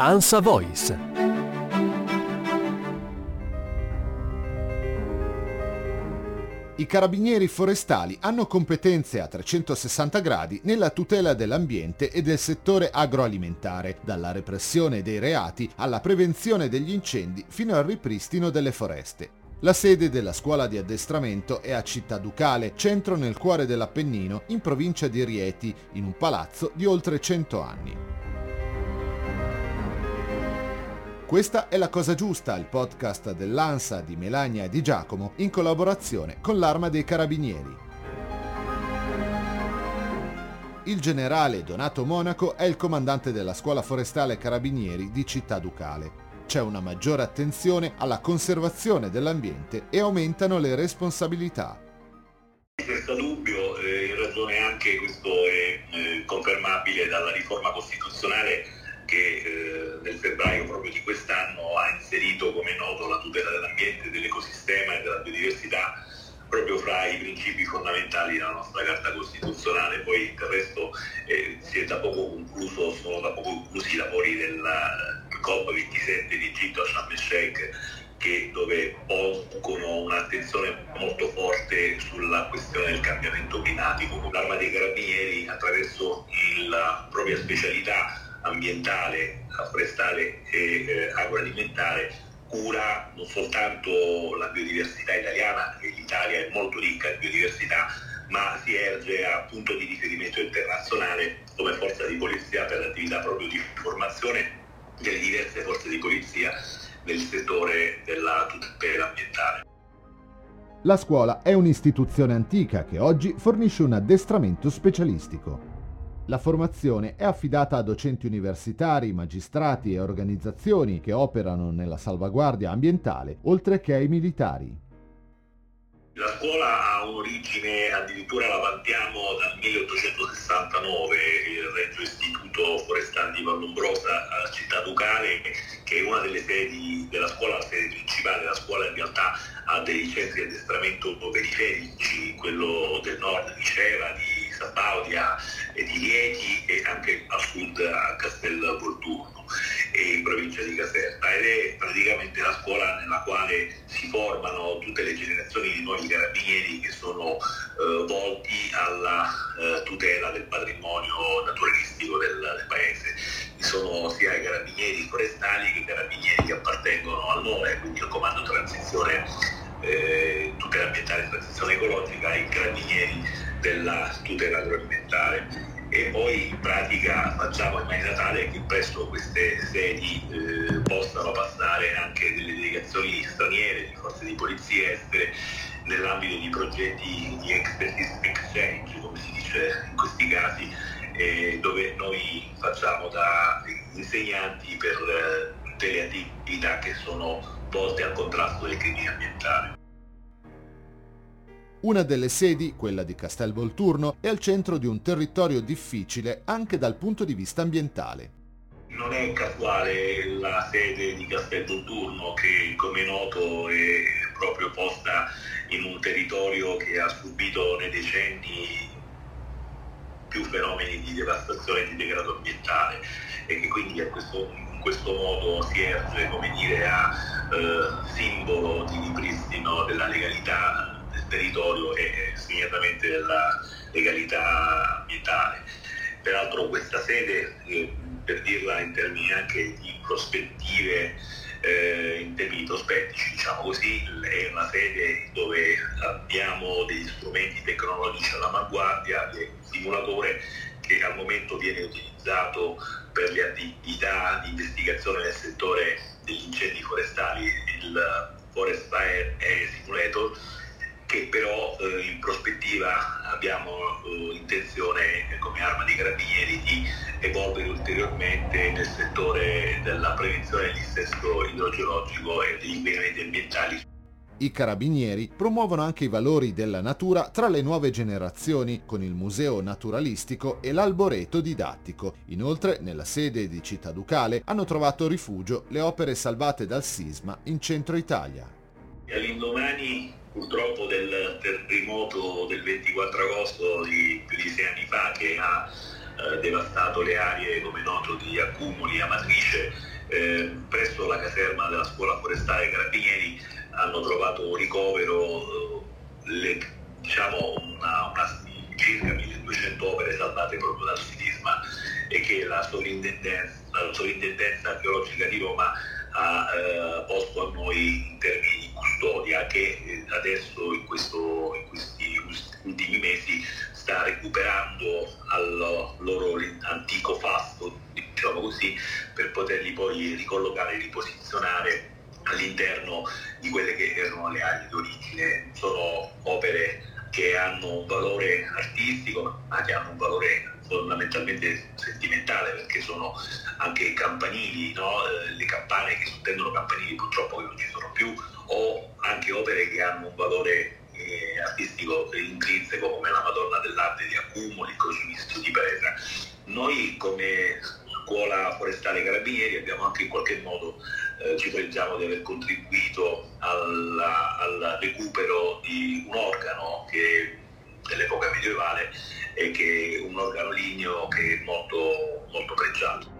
ANSA Voice. I carabinieri forestali hanno competenze a 360 gradi nella tutela dell'ambiente e del settore agroalimentare, dalla repressione dei reati alla prevenzione degli incendi fino al ripristino delle foreste. La sede della scuola di addestramento è a Città Ducale, centro nel cuore dell'Appennino, in provincia di Rieti, in un palazzo di oltre 100 anni. Questa è La Cosa Giusta, il podcast dell'ANSA di Melania e di Giacomo in collaborazione con l'Arma dei Carabinieri. Il generale Donato Monaco è il comandante della scuola forestale Carabinieri di Città Ducale c'è una maggiore attenzione alla conservazione dell'ambiente e aumentano le responsabilità. Senza dubbio, eh, in ragione anche questo è eh, confermabile dalla riforma costituzionale che eh, nel febbraio proprio di quest'anno ha inserito, come noto, la tutela dell'ambiente, dell'ecosistema e della biodiversità proprio fra i principi fondamentali della nostra Carta Costituzionale. Poi del resto eh, si è da poco concluso, sono da poco conclusi i lavori della COP27 di Egitto a Sharm el Sheikh che, dove pongono un'attenzione molto forte sulla questione del cambiamento climatico. L'Arma dei Carabinieri attraverso la propria specialità ambientale, forestale e eh, agroalimentare cura non soltanto la biodiversità italiana, e l'Italia è molto ricca di biodiversità, ma si erge a punto di riferimento internazionale come forza di polizia per l'attività proprio di formazione delle diverse forze di polizia nel settore della tutela ambientale. La scuola è un'istituzione antica che oggi fornisce un addestramento specialistico. La formazione è affidata a docenti universitari, magistrati e organizzazioni che operano nella salvaguardia ambientale, oltre che ai militari. La scuola ha un'origine, addirittura la vantiamo dal 1869, il Reggio Istituto Forestale di Vallombrosa a Città Ducale, che è una delle sedi della scuola, la sede principale della scuola in realtà ha dei centri di addestramento periferici, quello del nord di Cera, di Sabaudia e di Lieti e anche a sud a Castel Volturno e in provincia di Caserta ed è praticamente la scuola nella quale si formano tutte le generazioni di nuovi carabinieri che sono eh, volti alla eh, tutela del patrimonio naturalistico del, del paese. Ci sono sia i carabinieri forestali che i carabinieri che appartengono al NOE, quindi al Comando Transizione eh, tutela ambientale e transizione ecologica i carabinieri della tutela agroalimentare e poi in pratica facciamo in maniera tale che presto queste sedi eh, possano passare anche delle delegazioni straniere di forze di polizia estere nell'ambito di progetti di expertise exchange, come si dice in questi casi, eh, dove noi facciamo da insegnanti per eh, tutte le attività che sono volte al contrasto del crimine ambientale. Una delle sedi, quella di Castel Volturno, è al centro di un territorio difficile anche dal punto di vista ambientale. Non è casuale la sede di Castel Volturno che come noto è proprio posta in un territorio che ha subito nei decenni più fenomeni di devastazione e di degrado ambientale e che quindi questo, in questo modo si erge come dire, a eh, simbolo di ripristino della legalità territorio e segnatamente della legalità ambientale. Peraltro questa sede, eh, per dirla in termini anche di prospettive, eh, in termini prospettici, diciamo così, è una sede dove abbiamo degli strumenti tecnologici all'avanguardia, di simulatore che al momento viene utilizzato per le attività di investigazione nel settore degli incendi forestali, il Forest Fire Simulator, che però eh, in prospettiva abbiamo eh, intenzione come arma di carabinieri di evolvere ulteriormente nel settore della prevenzione del dissesto idrogeologico e degli inquinamenti ambientali. I carabinieri promuovono anche i valori della natura tra le nuove generazioni con il museo naturalistico e l'alboreto didattico. Inoltre, nella sede di Città Ducale hanno trovato rifugio le opere salvate dal sisma in centro Italia. All'indomani purtroppo del terremoto del 24 agosto di più di sei anni fa che ha eh, devastato le aree, come noto, di Accumuli, Amatrice, eh, presso la caserma della scuola forestale Carabinieri hanno trovato ricovero eh, le, diciamo una, una, circa 1200 opere salvate proprio dal sisma e che la sovrintendenza, la sovrintendenza archeologica di Roma ha eh, posto a noi in custodia che eh, adesso in, questo, in, questi ultimi mesi sta recuperando al loro antico fasto, diciamo così, per poterli poi ricollocare e riposizionare all'interno di quelle che erano le aree di origine. Sono opere che hanno un valore artistico ma che hanno un valore fondamentalmente sentimentale perché sono anche campanili, no? Eh, le campane che sottendono campanili purtroppo che non ci sono più, o anche opere che hanno un valore eh, artistico intrinseco come la Madonna dell'Arte di Accumoli, il Crocifisso di Presa. Noi come scuola forestale carabinieri abbiamo anche in qualche modo eh, ci preggiamo di aver contribuito alla, al recupero di un organo che dell'epoca medievale e che è un organo ligneo che è molto, molto pregiato.